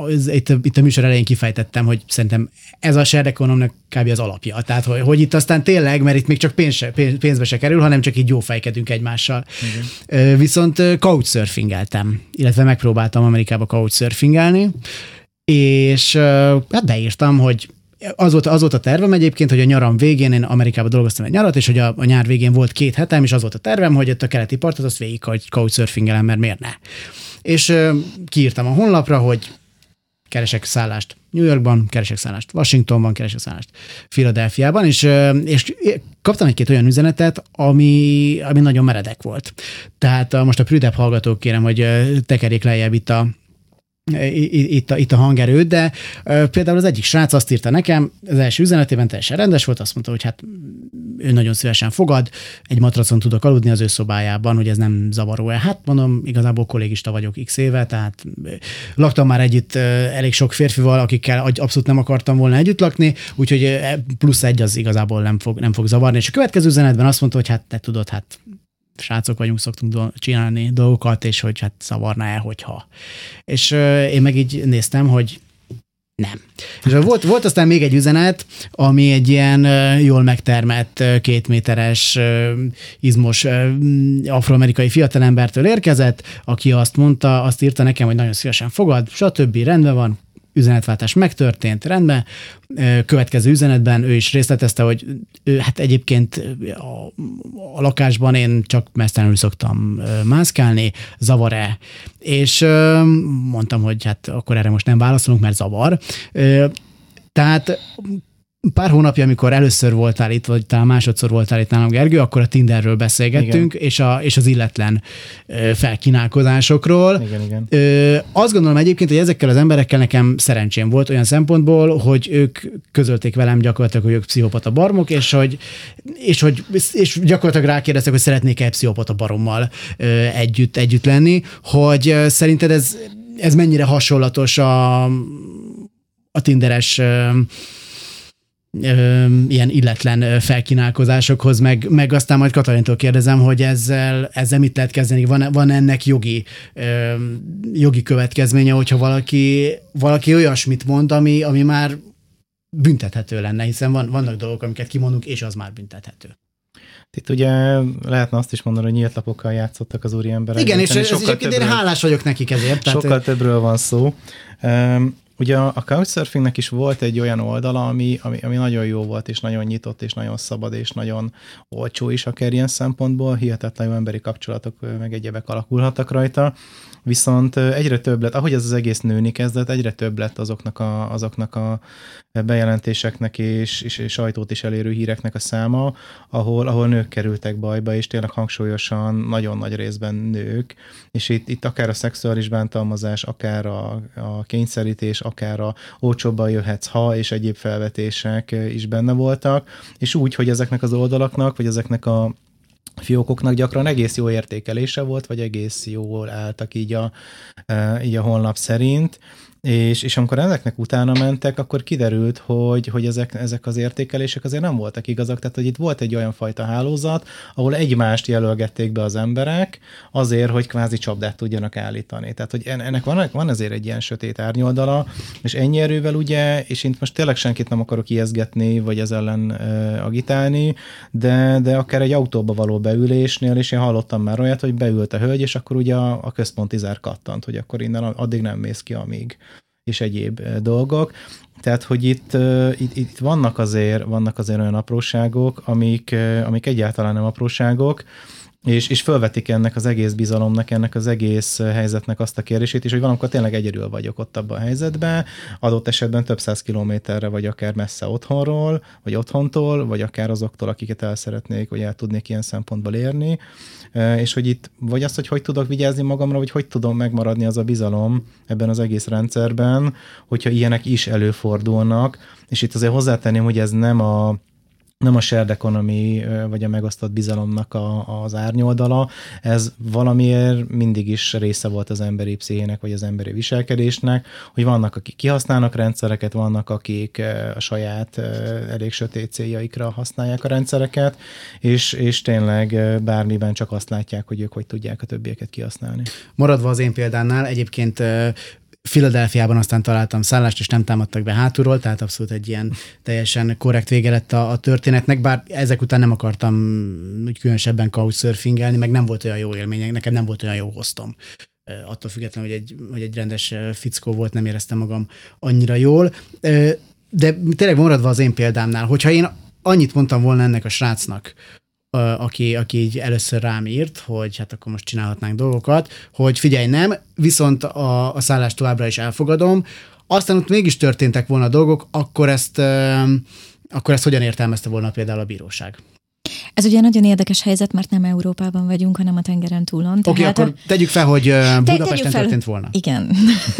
az, itt, itt a műsor elején kifejtettem, hogy szerintem ez a shared economnak kb. az alapja. Tehát, hogy, hogy itt aztán tényleg, mert itt még csak pénz se, pénz, pénzbe se kerül, hanem csak így jó fejkedünk egymással. Igen. Viszont couchsurfingeltem, illetve megpróbáltam Amerikába couchsurfingelni, és hát beírtam, hogy az volt, az volt a tervem egyébként, hogy a nyaram végén én Amerikában dolgoztam egy nyarat, és hogy a, a nyár végén volt két hetem, és az volt a tervem, hogy ott a keleti partot azt végig couchsurfingelem, mert miért ne. És uh, kiírtam a honlapra, hogy keresek szállást New Yorkban, keresek szállást Washingtonban, keresek szállást Philadelphiában, és, és kaptam egy-két olyan üzenetet, ami, ami nagyon meredek volt. Tehát most a prüdebb hallgatók kérem, hogy tekerjék lejjebb itt a, itt a, itt a hangerőt, de például az egyik srác azt írta nekem, az első üzenetében teljesen rendes volt, azt mondta, hogy hát ő nagyon szívesen fogad, egy matracon tudok aludni az ő szobájában, hogy ez nem zavaró-e. Hát mondom, igazából kollégista vagyok x éve, tehát laktam már együtt elég sok férfival, akikkel abszolút nem akartam volna együtt lakni, úgyhogy plusz egy az igazából nem fog, nem fog zavarni. És a következő üzenetben azt mondta, hogy hát te tudod, hát srácok vagyunk, szoktunk do- csinálni dolgokat, és hogy hát szavarná-e, hogyha. És én meg így néztem, hogy nem. És volt, volt aztán még egy üzenet, ami egy ilyen jól megtermett, két méteres, izmos afroamerikai fiatalembertől érkezett, aki azt mondta, azt írta nekem, hogy nagyon szívesen fogad, stb. rendben van, üzenetváltás megtörtént, rendben. Következő üzenetben ő is részletezte, hogy ő, hát egyébként a, a lakásban én csak mesztelenül szoktam mászkálni, zavar-e? És mondtam, hogy hát akkor erre most nem válaszolunk, mert zavar. Tehát pár hónapja, amikor először voltál itt, vagy talán másodszor voltál itt nálam, Gergő, akkor a Tinderről beszélgettünk, és, a, és az illetlen felkínálkozásokról. Igen, igen. Ö, azt gondolom egyébként, hogy ezekkel az emberekkel nekem szerencsém volt olyan szempontból, hogy ők közölték velem gyakorlatilag, hogy ők pszichopata barmok, és hogy, és hogy és gyakorlatilag rákérdeztek, hogy szeretnék-e pszichopata barommal ö, együtt, együtt lenni, hogy ö, szerinted ez, ez mennyire hasonlatos a, a Tinderes ö, ilyen illetlen felkínálkozásokhoz, meg, meg aztán majd Katalintól kérdezem, hogy ezzel, ezzel mit lehet kezdeni, van, van ennek jogi, jogi következménye, hogyha valaki, valaki olyasmit mond, ami, ami már büntethető lenne, hiszen van, vannak dolgok, amiket kimondunk, és az már büntethető. Itt ugye lehetne azt is mondani, hogy nyílt lapokkal játszottak az úri emberek. Igen, és, és sokkal többről, én hálás vagyok nekik ezért. Sokkal tehát, többről van szó. Ugye a Couchsurfingnek is volt egy olyan oldala, ami, ami, ami nagyon jó volt, és nagyon nyitott, és nagyon szabad, és nagyon olcsó is akár ilyen szempontból, hihetetlen emberi kapcsolatok, meg egyebek alakulhattak rajta, viszont egyre több lett, ahogy ez az egész nőni kezdett, egyre több lett azoknak a, azoknak a bejelentéseknek és, és, és sajtót is elérő híreknek a száma, ahol, ahol nők kerültek bajba, és tényleg hangsúlyosan nagyon nagy részben nők, és itt, itt akár a szexuális bántalmazás, akár a, a kényszerítés, akár a olcsóbban jöhetsz, ha, és egyéb felvetések is benne voltak, és úgy, hogy ezeknek az oldalaknak, vagy ezeknek a fiókoknak gyakran egész jó értékelése volt, vagy egész jól álltak így a, így a honlap szerint, és, és amikor ezeknek utána mentek, akkor kiderült, hogy, hogy ezek, ezek az értékelések azért nem voltak igazak, tehát hogy itt volt egy olyan fajta hálózat, ahol egymást jelölgették be az emberek azért, hogy kvázi csapdát tudjanak állítani. Tehát, hogy ennek van, van azért egy ilyen sötét árnyoldala, és ennyi erővel ugye, és én most tényleg senkit nem akarok ijeszgetni, vagy ez ellen uh, agitálni, de, de akár egy autóba való beülésnél, és én hallottam már olyat, hogy beült a hölgy, és akkor ugye a, a központi zár kattant, hogy akkor innen addig nem mész ki, amíg és egyéb dolgok. Tehát, hogy itt, itt, itt vannak, azért, vannak azért olyan apróságok, amik, amik egyáltalán nem apróságok, és, és felvetik ennek az egész bizalomnak, ennek az egész helyzetnek azt a kérdését is, hogy valamikor tényleg egyedül vagyok ott abban a helyzetben, adott esetben több száz kilométerre, vagy akár messze otthonról, vagy otthontól, vagy akár azoktól, akiket el szeretnék, vagy el tudnék ilyen szempontból érni, és hogy itt vagy azt, hogy hogy tudok vigyázni magamra, vagy hogy tudom megmaradni az a bizalom ebben az egész rendszerben, hogyha ilyenek is előfordulnak, és itt azért hozzátenném, hogy ez nem a nem a shared economy, vagy a megosztott bizalomnak a, az árnyoldala, ez valamiért mindig is része volt az emberi pszichének, vagy az emberi viselkedésnek, hogy vannak, akik kihasználnak rendszereket, vannak, akik a saját elég sötét céljaikra használják a rendszereket, és, és tényleg bármiben csak azt látják, hogy ők hogy tudják a többieket kihasználni. Maradva az én példánál, egyébként Philadelphiában aztán találtam szállást, és nem támadtak be hátulról, tehát abszolút egy ilyen teljesen korrekt vége lett a, a történetnek, bár ezek után nem akartam úgy különösebben couchsurfingelni, meg nem volt olyan jó élmények, nekem nem volt olyan jó hoztom. Attól függetlenül, hogy egy, hogy egy rendes fickó volt, nem éreztem magam annyira jól. De tényleg maradva az én példámnál, hogyha én annyit mondtam volna ennek a srácnak, aki, aki így először rám írt, hogy hát akkor most csinálhatnánk dolgokat, hogy figyelj, nem, viszont a, a szállást továbbra is elfogadom, aztán ott mégis történtek volna dolgok, akkor ezt, akkor ezt hogyan értelmezte volna például a bíróság? Ez ugye nagyon érdekes helyzet, mert nem Európában vagyunk, hanem a tengeren túlon. Oké, okay, akkor a... tegyük fel, hogy Budapesten fel... történt volna. Igen.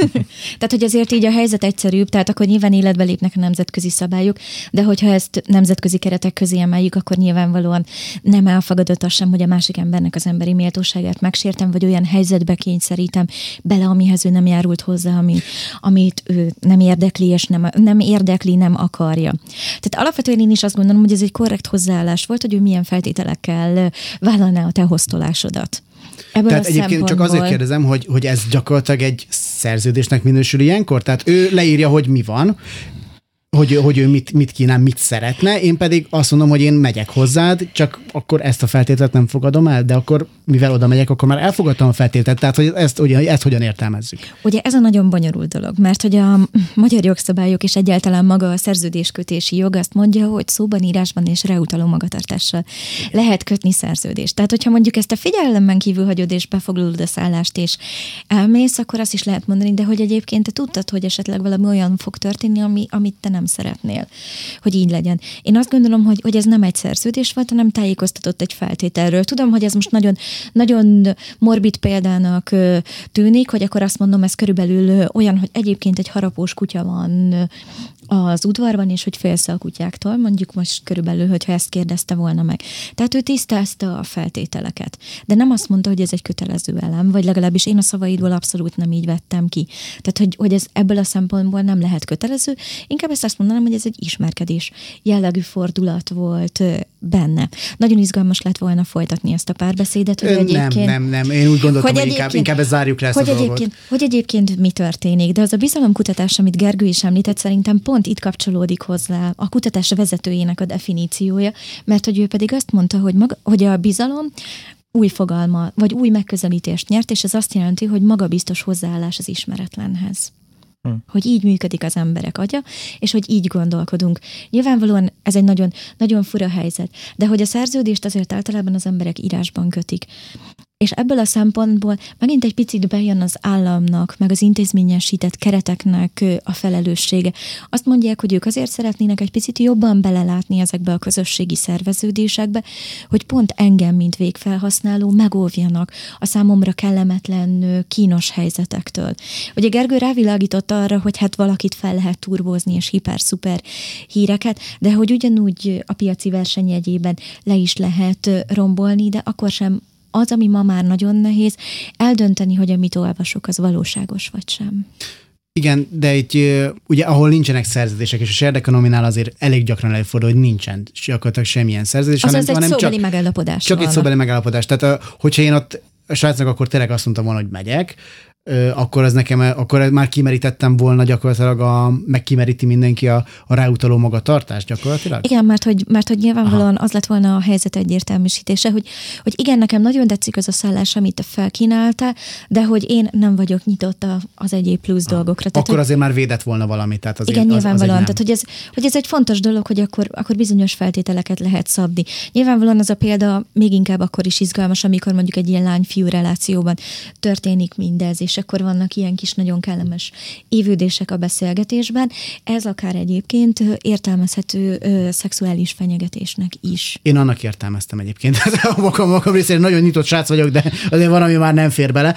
tehát, hogy azért így a helyzet egyszerűbb, tehát akkor nyilván életbe lépnek a nemzetközi szabályok, de hogyha ezt nemzetközi keretek közé emeljük, akkor nyilvánvalóan nem elfogadott az sem, hogy a másik embernek az emberi méltóságát megsértem, vagy olyan helyzetbe kényszerítem bele, amihez ő nem járult hozzá, ami, amit ő nem érdekli, és nem, nem érdekli, nem akarja. Tehát alapvetően én is azt gondolom, hogy ez egy korrekt hozzáállás volt, hogy ő milyen feltételekkel vállalná a te hoztolásodat. Ebből Tehát egyébként csak azért kérdezem, hogy, hogy ez gyakorlatilag egy szerződésnek minősül ilyenkor? Tehát ő leírja, hogy mi van, hogy, hogy ő mit, mit kínál, mit szeretne, én pedig azt mondom, hogy én megyek hozzád, csak akkor ezt a feltételt nem fogadom el, de akkor mivel oda megyek, akkor már elfogadtam a feltételt, tehát hogy ezt, ugye, ezt hogyan értelmezzük? Ugye ez a nagyon bonyolult dolog, mert hogy a magyar jogszabályok és egyáltalán maga a szerződéskötési jog azt mondja, hogy szóban, írásban és reutaló magatartással lehet kötni szerződést. Tehát, hogyha mondjuk ezt a figyelemben kívül hagyod és befoglalod a szállást és elmész, akkor azt is lehet mondani, de hogy egyébként te tudtad, hogy esetleg valami olyan fog történni, ami, amit te nem szeretnél, hogy így legyen. Én azt gondolom, hogy, hogy ez nem egy szerződés volt, hanem tájékoztatott egy feltételről. Tudom, hogy ez most nagyon, nagyon morbid példának tűnik, hogy akkor azt mondom, ez körülbelül olyan, hogy egyébként egy harapós kutya van az udvarban, és hogy félsz a kutyáktól, mondjuk most körülbelül, hogyha ezt kérdezte volna meg. Tehát ő tisztázta a feltételeket, de nem azt mondta, hogy ez egy kötelező elem, vagy legalábbis én a szavaidból abszolút nem így vettem ki. Tehát, hogy, hogy ez ebből a szempontból nem lehet kötelező, inkább ezt azt mondanám, hogy ez egy ismerkedés jellegű fordulat volt benne. Nagyon izgalmas lett volna folytatni ezt a párbeszédet, hogy egyébként... Nem, nem, nem, én úgy gondoltam, hogy, hogy inkább, inkább ezt zárjuk le ezt hogy a egyébként, dolgot. Hogy egyébként mi történik, de az a bizalomkutatás, amit Gergő is említett, szerintem pont pont itt kapcsolódik hozzá a kutatás vezetőjének a definíciója, mert hogy ő pedig azt mondta, hogy, maga, hogy a bizalom új fogalma, vagy új megközelítést nyert, és ez azt jelenti, hogy magabiztos hozzáállás az ismeretlenhez. Hm. Hogy így működik az emberek agya, és hogy így gondolkodunk. Nyilvánvalóan ez egy nagyon, nagyon fura helyzet, de hogy a szerződést azért általában az emberek írásban kötik. És ebből a szempontból megint egy picit bejön az államnak, meg az intézményesített kereteknek a felelőssége. Azt mondják, hogy ők azért szeretnének egy picit jobban belelátni ezekbe a közösségi szerveződésekbe, hogy pont engem, mint végfelhasználó, megóvjanak a számomra kellemetlen, kínos helyzetektől. Ugye Gergő rávilágított arra, hogy hát valakit fel lehet turbózni és hiper-szuper híreket, de hogy ugyanúgy a piaci verseny jegyében le is lehet rombolni, de akkor sem az, ami ma már nagyon nehéz, eldönteni, hogy amit olvasok, az valóságos vagy sem. Igen, de itt ugye ahol nincsenek szerződések, és a shared azért elég gyakran előfordul, hogy nincsen gyakorlatilag semmilyen szerződés. Az hanem, az egy hanem szóbeli csak, megállapodás. Csak egy szóbeli megállapodás. Tehát hogyha én ott a srácnak akkor tényleg azt mondtam volna, hogy megyek, akkor ez nekem, akkor már kimerítettem volna gyakorlatilag, a, meg kimeríti mindenki a, a ráutaló magatartást gyakorlatilag? Igen, mert hogy, mert hogy nyilvánvalóan Aha. az lett volna a helyzet egyértelműsítése, hogy, hogy igen, nekem nagyon tetszik az a szállás, amit te felkínáltál, de hogy én nem vagyok nyitott az egyéb plusz Aha. dolgokra. Tehát, akkor azért már védett volna valamit. Tehát azért, igen, nyilvánvalóan. Az, az tehát, hogy ez, hogy ez egy fontos dolog, hogy akkor, akkor bizonyos feltételeket lehet szabni. Nyilvánvalóan az a példa még inkább akkor is izgalmas, amikor mondjuk egy ilyen lány-fiú relációban történik mindez, és és akkor vannak ilyen kis nagyon kellemes évődések a beszélgetésben. Ez akár egyébként értelmezhető ö, szexuális fenyegetésnek is. Én annak értelmeztem egyébként. a magam, magam részére nagyon nyitott srác vagyok, de azért van, ami már nem fér bele.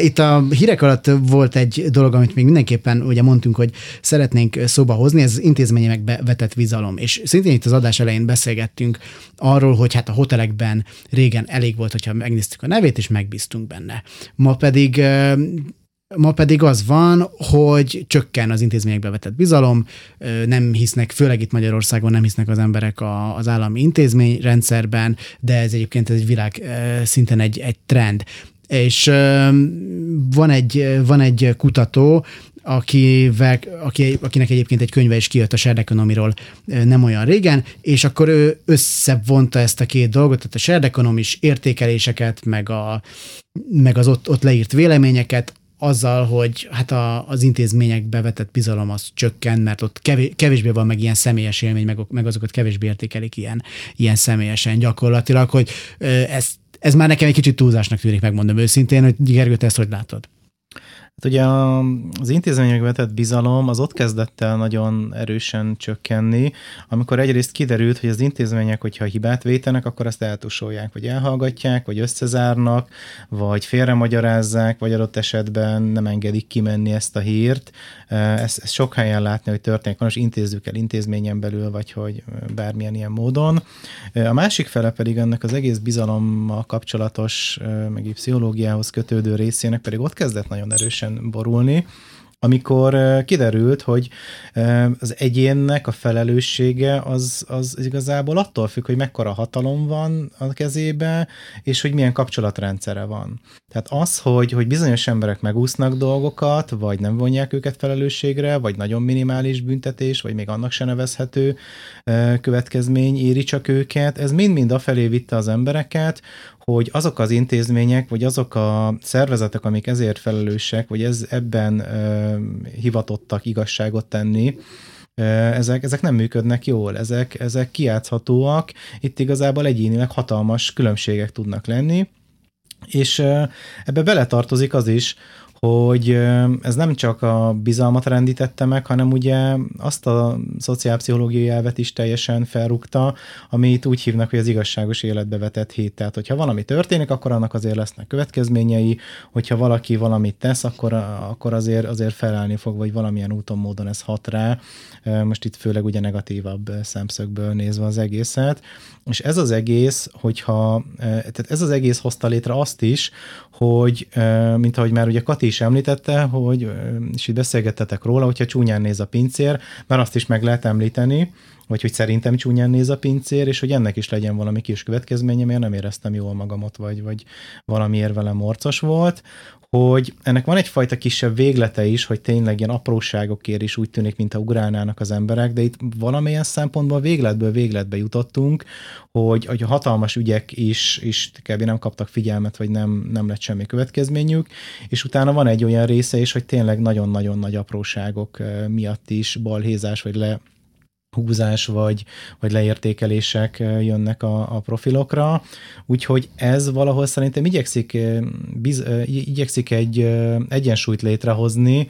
Itt a hírek alatt volt egy dolog, amit még mindenképpen ugye mondtunk, hogy szeretnénk szóba hozni, ez az intézményekbe vetett bizalom. És szintén itt az adás elején beszélgettünk arról, hogy hát a hotelekben régen elég volt, hogyha megnéztük a nevét, és megbíztunk benne. Ma pedig Ma pedig az van, hogy csökken az intézményekbe vetett bizalom, nem hisznek, főleg itt Magyarországon nem hisznek az emberek az állami intézményrendszerben, de ez egyébként ez egy világ szinten egy, egy trend. És van egy, van egy kutató, akivel, aki, akinek egyébként egy könyve is kijött a shared economy nem olyan régen, és akkor ő összevonta ezt a két dolgot, tehát a shared economy értékeléseket, meg, a, meg az ott, ott leírt véleményeket, azzal, hogy hát a, az intézményekbe vetett bizalom az csökken, mert ott kevés, kevésbé van meg ilyen személyes élmény, meg, meg azokat kevésbé értékelik ilyen, ilyen személyesen gyakorlatilag, hogy ez, ez már nekem egy kicsit túlzásnak tűnik, megmondom őszintén, hogy Gergő, te ezt hogy látod? Hát ugye az intézményekbe vetett bizalom az ott kezdett el nagyon erősen csökkenni, amikor egyrészt kiderült, hogy az intézmények, hogyha hibát vétenek, akkor azt eltusolják, vagy elhallgatják, vagy összezárnak, vagy félremagyarázzák, vagy adott esetben nem engedik kimenni ezt a hírt. Ezt, ezt sok helyen látni, hogy történik, most intézzük el intézményen belül, vagy hogy bármilyen ilyen módon. A másik fele pedig ennek az egész bizalommal kapcsolatos, meg pszichológiához kötődő részének pedig ott kezdett nagyon erősen borulni, amikor kiderült, hogy az egyénnek a felelőssége az, az igazából attól függ, hogy mekkora hatalom van a kezébe, és hogy milyen kapcsolatrendszere van. Tehát az, hogy, hogy bizonyos emberek megúsznak dolgokat, vagy nem vonják őket felelősségre, vagy nagyon minimális büntetés, vagy még annak se nevezhető következmény éri csak őket, ez mind-mind afelé vitte az embereket, hogy azok az intézmények, vagy azok a szervezetek, amik ezért felelősek, vagy ez ebben ö, hivatottak igazságot tenni, ezek, ezek nem működnek jól, ezek, ezek kiátszhatóak, itt igazából egyénileg hatalmas különbségek tudnak lenni, és ebbe beletartozik az is, hogy ez nem csak a bizalmat rendítette meg, hanem ugye azt a szociálpszichológiai elvet is teljesen felrúgta, amit úgy hívnak, hogy az igazságos életbe vetett hét. Tehát, hogyha valami történik, akkor annak azért lesznek következményei, hogyha valaki valamit tesz, akkor, akkor azért, azért felállni fog, vagy valamilyen úton, módon ez hat rá. Most itt főleg ugye negatívabb szemszögből nézve az egészet. És ez az egész, hogyha, tehát ez az egész hozta létre azt is, hogy, mint ahogy már ugye Kati is említette, hogy, és itt beszélgettetek róla, hogyha csúnyán néz a pincér, mert azt is meg lehet említeni, vagy hogy szerintem csúnyán néz a pincér, és hogy ennek is legyen valami kis következménye, mert nem éreztem jól magamot, vagy, vagy valamiért velem morcos volt, hogy ennek van egyfajta kisebb véglete is, hogy tényleg ilyen apróságokért is úgy tűnik, mint a ugrálnának az emberek, de itt valamilyen szempontból végletből végletbe jutottunk, hogy, hogy a hatalmas ügyek is, is kb. nem kaptak figyelmet, vagy nem, nem lett semmi következményük, és utána van egy olyan része is, hogy tényleg nagyon-nagyon nagy apróságok eh, miatt is balhézás, vagy le húzás vagy, vagy leértékelések jönnek a, a profilokra, úgyhogy ez valahol szerintem igyekszik, biz, igyekszik egy egyensúlyt létrehozni,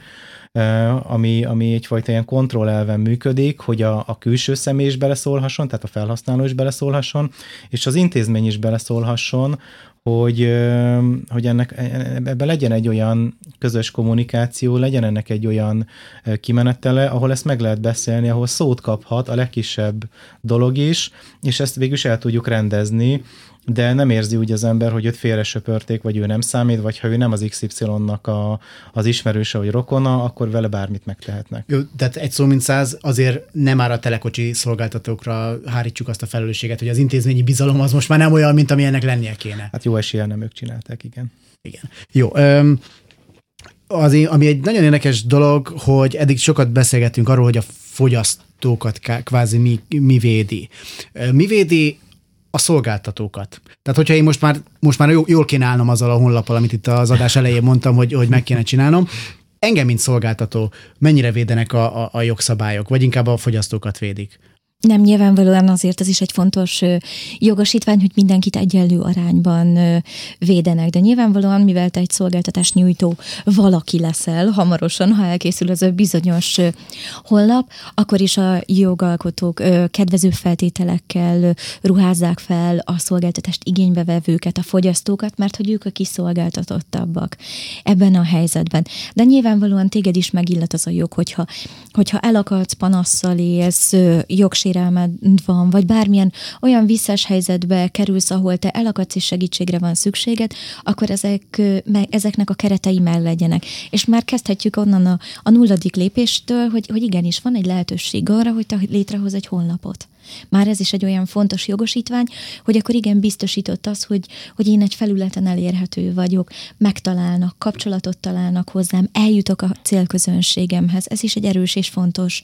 ami, ami egyfajta ilyen kontrollelven működik, hogy a, a külső személy is beleszólhasson, tehát a felhasználó is beleszólhasson, és az intézmény is beleszólhasson, hogy, hogy ennek, ebben legyen egy olyan közös kommunikáció, legyen ennek egy olyan kimenetele, ahol ezt meg lehet beszélni, ahol szót kaphat a legkisebb dolog is, és ezt végül is el tudjuk rendezni, de nem érzi úgy az ember, hogy őt félre söpörték, vagy ő nem számít, vagy ha ő nem az XY-nak a, az ismerőse, vagy rokona, akkor vele bármit megtehetnek. Jó, tehát egy szó mint száz, azért nem már a telekocsi szolgáltatókra hárítsuk azt a felelősséget, hogy az intézményi bizalom az most már nem olyan, mint amilyennek lennie kéne. Hát jó esélye nem ők csinálták, igen. Igen. Jó. Um, az, ami egy nagyon érdekes dolog, hogy eddig sokat beszélgettünk arról, hogy a fogyasztókat kvázi mi, mi védi. Mi védi a szolgáltatókat. Tehát, hogyha én most már, most már jól kéne állnom azzal a honlappal, amit itt az adás elején mondtam, hogy, hogy meg kéne csinálnom, engem, mint szolgáltató, mennyire védenek a, a, a jogszabályok, vagy inkább a fogyasztókat védik? Nem, nyilvánvalóan azért ez is egy fontos jogosítvány, hogy mindenkit egyenlő arányban védenek, de nyilvánvalóan, mivel te egy szolgáltatás nyújtó valaki leszel hamarosan, ha elkészül az a bizonyos honlap, akkor is a jogalkotók kedvező feltételekkel ruházzák fel a szolgáltatást igénybe vevőket, a fogyasztókat, mert hogy ők a kiszolgáltatottabbak ebben a helyzetben. De nyilvánvalóan téged is megillet az a jog, hogyha, hogyha elakadsz, panasszal élsz, jogsérülés sérelmed van, vagy bármilyen olyan visszás helyzetbe kerülsz, ahol te elakadsz és segítségre van szükséged, akkor ezek, ezeknek a keretei meg legyenek. És már kezdhetjük onnan a, a nulladik lépéstől, hogy, hogy igenis van egy lehetőség arra, hogy te létrehoz egy honlapot Már ez is egy olyan fontos jogosítvány, hogy akkor igen, biztosított az, hogy, hogy én egy felületen elérhető vagyok, megtalálnak, kapcsolatot találnak hozzám, eljutok a célközönségemhez. Ez is egy erős és fontos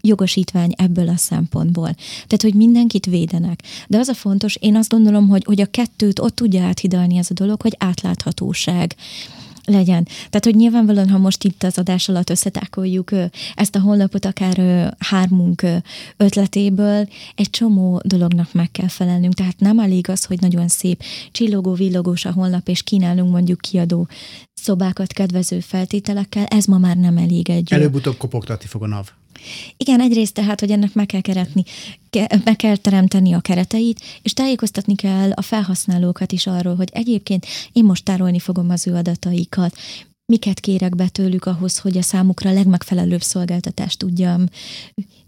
jogosítvány ebből a szempontból. Tehát, hogy mindenkit védenek. De az a fontos, én azt gondolom, hogy, hogy a kettőt ott tudja áthidalni ez a dolog, hogy átláthatóság legyen. Tehát, hogy nyilvánvalóan, ha most itt az adás alatt összetákoljuk ezt a honlapot, akár hármunk ötletéből, egy csomó dolognak meg kell felelnünk. Tehát nem elég az, hogy nagyon szép, csillogó, villogós a honlap, és kínálunk mondjuk kiadó szobákat kedvező feltételekkel, ez ma már nem elég egy... Előbb-utóbb kopogtatni fog a NAV. Igen, egyrészt tehát, hogy ennek meg kell keretni, meg kell teremteni a kereteit, és tájékoztatni kell a felhasználókat is arról, hogy egyébként én most tárolni fogom az ő adataikat, miket kérek be tőlük ahhoz, hogy a számukra legmegfelelőbb szolgáltatást tudjam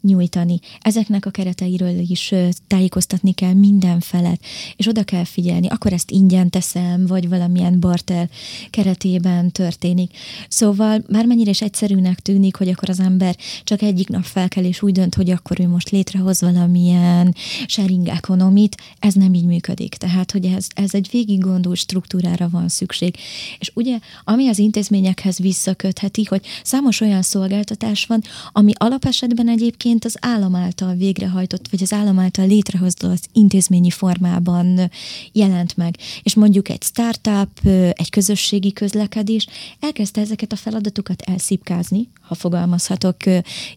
nyújtani. Ezeknek a kereteiről is tájékoztatni kell minden felet, és oda kell figyelni, akkor ezt ingyen teszem, vagy valamilyen barter keretében történik. Szóval bármennyire is egyszerűnek tűnik, hogy akkor az ember csak egyik nap felkel, és úgy dönt, hogy akkor ő most létrehoz valamilyen sharing ekonomit, ez nem így működik. Tehát, hogy ez, ez egy végig gondolt struktúrára van szükség. És ugye, ami az intézményekhez visszakötheti, hogy számos olyan szolgáltatás van, ami alapesetben egyébként egyébként az állam által végrehajtott, vagy az állam által létrehozott intézményi formában jelent meg. És mondjuk egy startup, egy közösségi közlekedés elkezdte ezeket a feladatokat elszipkázni, ha fogalmazhatok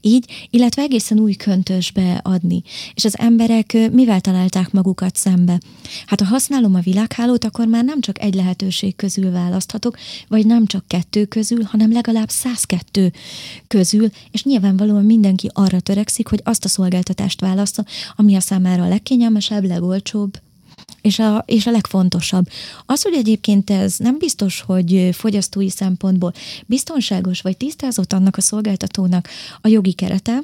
így, illetve egészen új köntösbe adni. És az emberek mivel találták magukat szembe? Hát ha használom a világhálót, akkor már nem csak egy lehetőség közül választhatok, vagy nem csak kettő közül, hanem legalább 102 közül, és nyilvánvalóan mindenki arra törekszik, törekszik, hogy azt a szolgáltatást választa, ami a számára a legkényelmesebb, legolcsóbb, és a, és a legfontosabb. Az, hogy egyébként ez nem biztos, hogy fogyasztói szempontból biztonságos vagy tisztázott annak a szolgáltatónak a jogi kerete,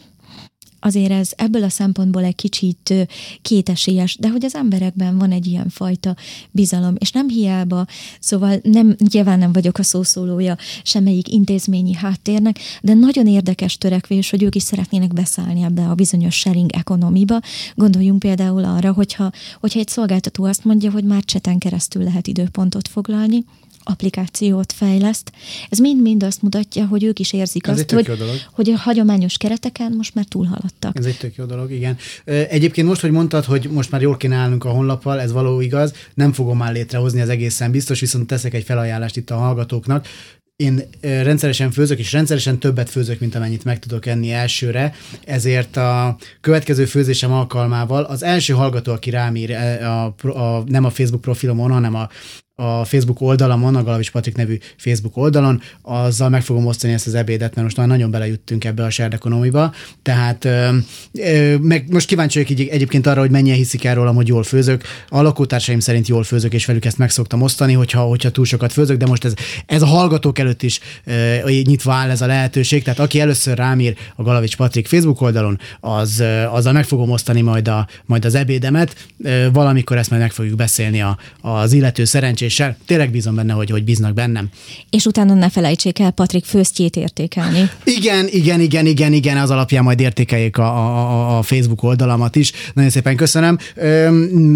azért ez ebből a szempontból egy kicsit kétesélyes, de hogy az emberekben van egy ilyen fajta bizalom, és nem hiába, szóval nem, nyilván nem vagyok a szószólója semmelyik intézményi háttérnek, de nagyon érdekes törekvés, hogy ők is szeretnének beszállni ebbe a bizonyos sharing ekonomiba. Gondoljunk például arra, hogyha, hogyha egy szolgáltató azt mondja, hogy már cseten keresztül lehet időpontot foglalni, applikációt fejleszt. Ez mind-mind azt mutatja, hogy ők is érzik Ez azt, hogy, hogy a hagyományos kereteken most már túlhaladtak. Ez egy tök jó dolog, igen. Egyébként most, hogy mondtad, hogy most már jól kéne állnunk a honlappal, ez való igaz, nem fogom már létrehozni az egészen biztos, viszont teszek egy felajánlást itt a hallgatóknak én rendszeresen főzök, és rendszeresen többet főzök, mint amennyit meg tudok enni elsőre, ezért a következő főzésem alkalmával az első hallgató, aki rám ír, a, a, nem a Facebook profilomon, hanem a a Facebook oldalamon, a Galavics Patrik nevű Facebook oldalon, azzal meg fogom osztani ezt az ebédet, mert most már nagyon belejutunk ebbe a shared economy-ba, tehát ö, ö, meg most kíváncsi vagyok így, egyébként arra, hogy mennyien hiszik el rólam, hogy jól főzök. A lakótársaim szerint jól főzök, és velük ezt meg szoktam osztani, hogyha, hogyha túl sokat főzök, de most ez, ez a hallgatók előtt is ö, nyitva áll ez a lehetőség, tehát aki először rám ír a Galavics Patrik Facebook oldalon, az, azzal meg fogom osztani majd, a, majd az ebédemet, valamikor ezt majd meg fogjuk beszélni a, az illető szerencsés szerencséssel. Tényleg bízom benne, hogy, hogy bíznak bennem. És utána ne felejtsék el Patrik főztjét értékelni. Igen, igen, igen, igen, igen, az alapján majd értékeljék a, a, a Facebook oldalamat is. Nagyon szépen köszönöm.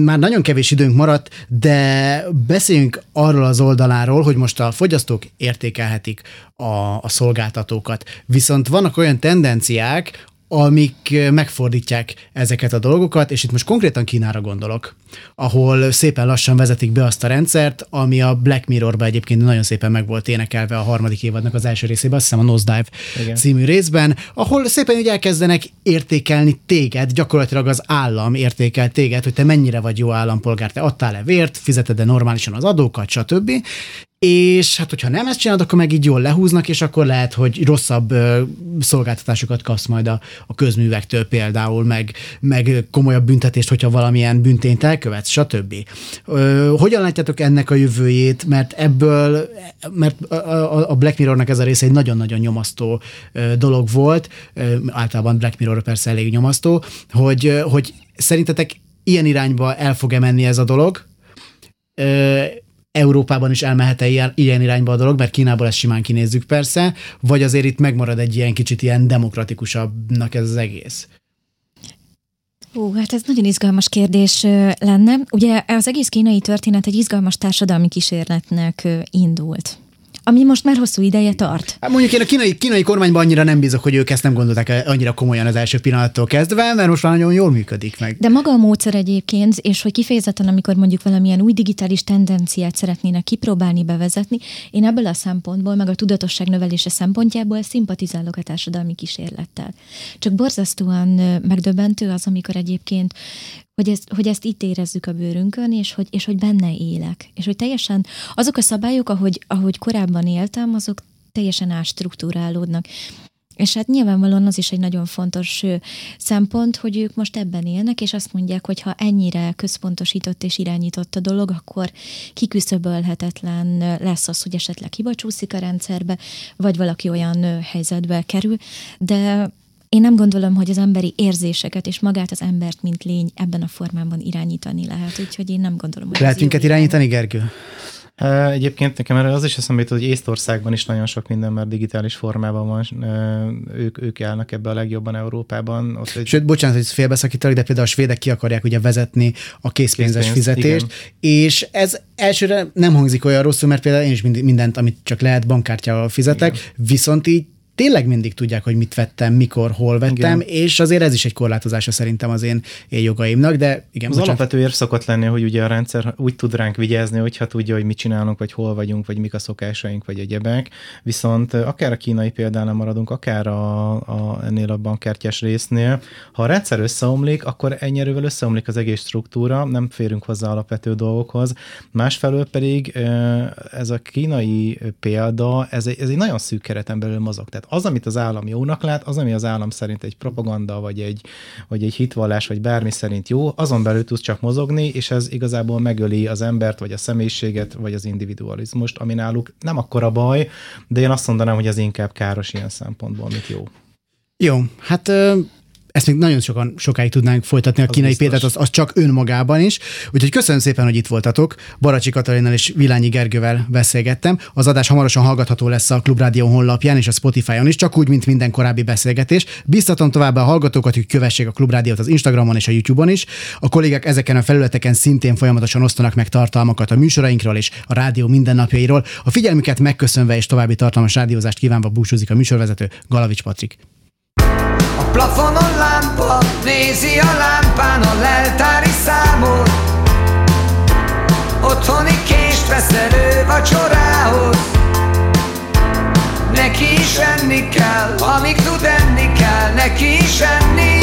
Már nagyon kevés időnk maradt, de beszéljünk arról az oldaláról, hogy most a fogyasztók értékelhetik a, a szolgáltatókat. Viszont vannak olyan tendenciák, amik megfordítják ezeket a dolgokat, és itt most konkrétan Kínára gondolok, ahol szépen lassan vezetik be azt a rendszert, ami a Black Mirrorba egyébként nagyon szépen meg volt énekelve a harmadik évadnak az első részében, azt hiszem a Nosedive Igen. című részben, ahol szépen úgy elkezdenek értékelni téged, gyakorlatilag az állam értékel téged, hogy te mennyire vagy jó állampolgár, te adtál-e vért, fizeted-e normálisan az adókat, stb és hát hogyha nem ezt csinálod, akkor meg így jól lehúznak, és akkor lehet, hogy rosszabb ö, szolgáltatásokat kapsz majd a, a közművektől például, meg, meg komolyabb büntetést, hogyha valamilyen büntényt elkövetsz, stb. Ö, hogyan látjátok ennek a jövőjét, mert ebből, mert a, a Black Mirrornak ez a része egy nagyon-nagyon nyomasztó ö, dolog volt, ö, általában Black Mirror persze elég nyomasztó, hogy, hogy szerintetek ilyen irányba el fog-e menni ez a dolog, Európában is elmehet-e ilyen, irányba a dolog, mert Kínából ezt simán kinézzük persze, vagy azért itt megmarad egy ilyen kicsit ilyen demokratikusabbnak ez az egész? Hú, hát ez nagyon izgalmas kérdés lenne. Ugye az egész kínai történet egy izgalmas társadalmi kísérletnek indult ami most már hosszú ideje tart. Hát mondjuk én a kínai, kínai kormányban annyira nem bízok, hogy ők ezt nem gondolták annyira komolyan az első pillanattól kezdve, mert most már nagyon jól működik meg. De maga a módszer egyébként, és hogy kifejezetten, amikor mondjuk valamilyen új digitális tendenciát szeretnének kipróbálni, bevezetni, én ebből a szempontból, meg a tudatosság növelése szempontjából szimpatizálok a társadalmi kísérlettel. Csak borzasztóan megdöbbentő az, amikor egyébként hogy ezt, hogy ezt itt érezzük a bőrünkön, és hogy, és hogy benne élek. És hogy teljesen azok a szabályok, ahogy, ahogy korábban éltem, azok teljesen ástruktúrálódnak. És hát nyilvánvalóan az is egy nagyon fontos szempont, hogy ők most ebben élnek, és azt mondják, hogy ha ennyire központosított és irányított a dolog, akkor kiküszöbölhetetlen lesz az, hogy esetleg hibacsúszik a rendszerbe, vagy valaki olyan helyzetbe kerül, de én nem gondolom, hogy az emberi érzéseket és magát az embert, mint lény ebben a formában irányítani lehet, úgyhogy én nem gondolom, hogy Lehet minket irányítani, Gergő? Egyébként nekem erre az is eszembe jutott, hogy Észtországban is nagyon sok minden már digitális formában van, ők, ők állnak ebbe a legjobban Európában. Ott egy... Sőt, bocsánat, hogy félbeszakítalak, de például a svédek ki akarják ugye vezetni a készpénzes Készpénz, fizetést, igen. és ez elsőre nem hangzik olyan rosszul, mert például én is mindent, amit csak lehet bankkártyával fizetek, igen. viszont így tényleg mindig tudják, hogy mit vettem, mikor, hol vettem, igen. és azért ez is egy korlátozása szerintem az én, én jogaimnak, de igen. Az bocsánat. alapvető ér szokott lenni, hogy ugye a rendszer úgy tud ránk vigyázni, hogyha tudja, hogy mit csinálunk, vagy hol vagyunk, vagy mik a szokásaink, vagy egyebek. Viszont akár a kínai példánál maradunk, akár a, a, ennél a bankkártyás résznél, ha a rendszer összeomlik, akkor ennyire összeomlik az egész struktúra, nem férünk hozzá alapvető dolgokhoz. Másfelől pedig ez a kínai példa, ez egy, ez egy nagyon szűk kereten belül mozog. Tehát az, amit az állam jónak lát, az, ami az állam szerint egy propaganda, vagy egy, vagy egy hitvallás, vagy bármi szerint jó, azon belül tudsz csak mozogni, és ez igazából megöli az embert, vagy a személyiséget, vagy az individualizmust, ami náluk nem akkora baj, de én azt mondanám, hogy ez inkább káros ilyen szempontból, mint jó. Jó, hát ezt még nagyon sokan, sokáig tudnánk folytatni a az kínai példát, az, az csak önmagában is. Úgyhogy köszönöm szépen, hogy itt voltatok. Baracsi Katalinnal és Vilányi Gergővel beszélgettem. Az adás hamarosan hallgatható lesz a Klubrádió honlapján és a Spotify-on is, csak úgy, mint minden korábbi beszélgetés. Biztatom továbbá a hallgatókat, hogy kövessék a Klubrádiót az Instagramon és a YouTube-on is. A kollégák ezeken a felületeken szintén folyamatosan osztanak meg tartalmakat a műsorainkról és a rádió mindennapjairól. A figyelmüket megköszönve és további tartalmas rádiózást kívánva búcsúzik a műsorvezető Galavics Patrik. Plafonon lámpa nézi a lámpán a leltári számot. Otthoni kést vesz elő vacsorához. Neki is enni kell, amíg tud enni kell Neki is enni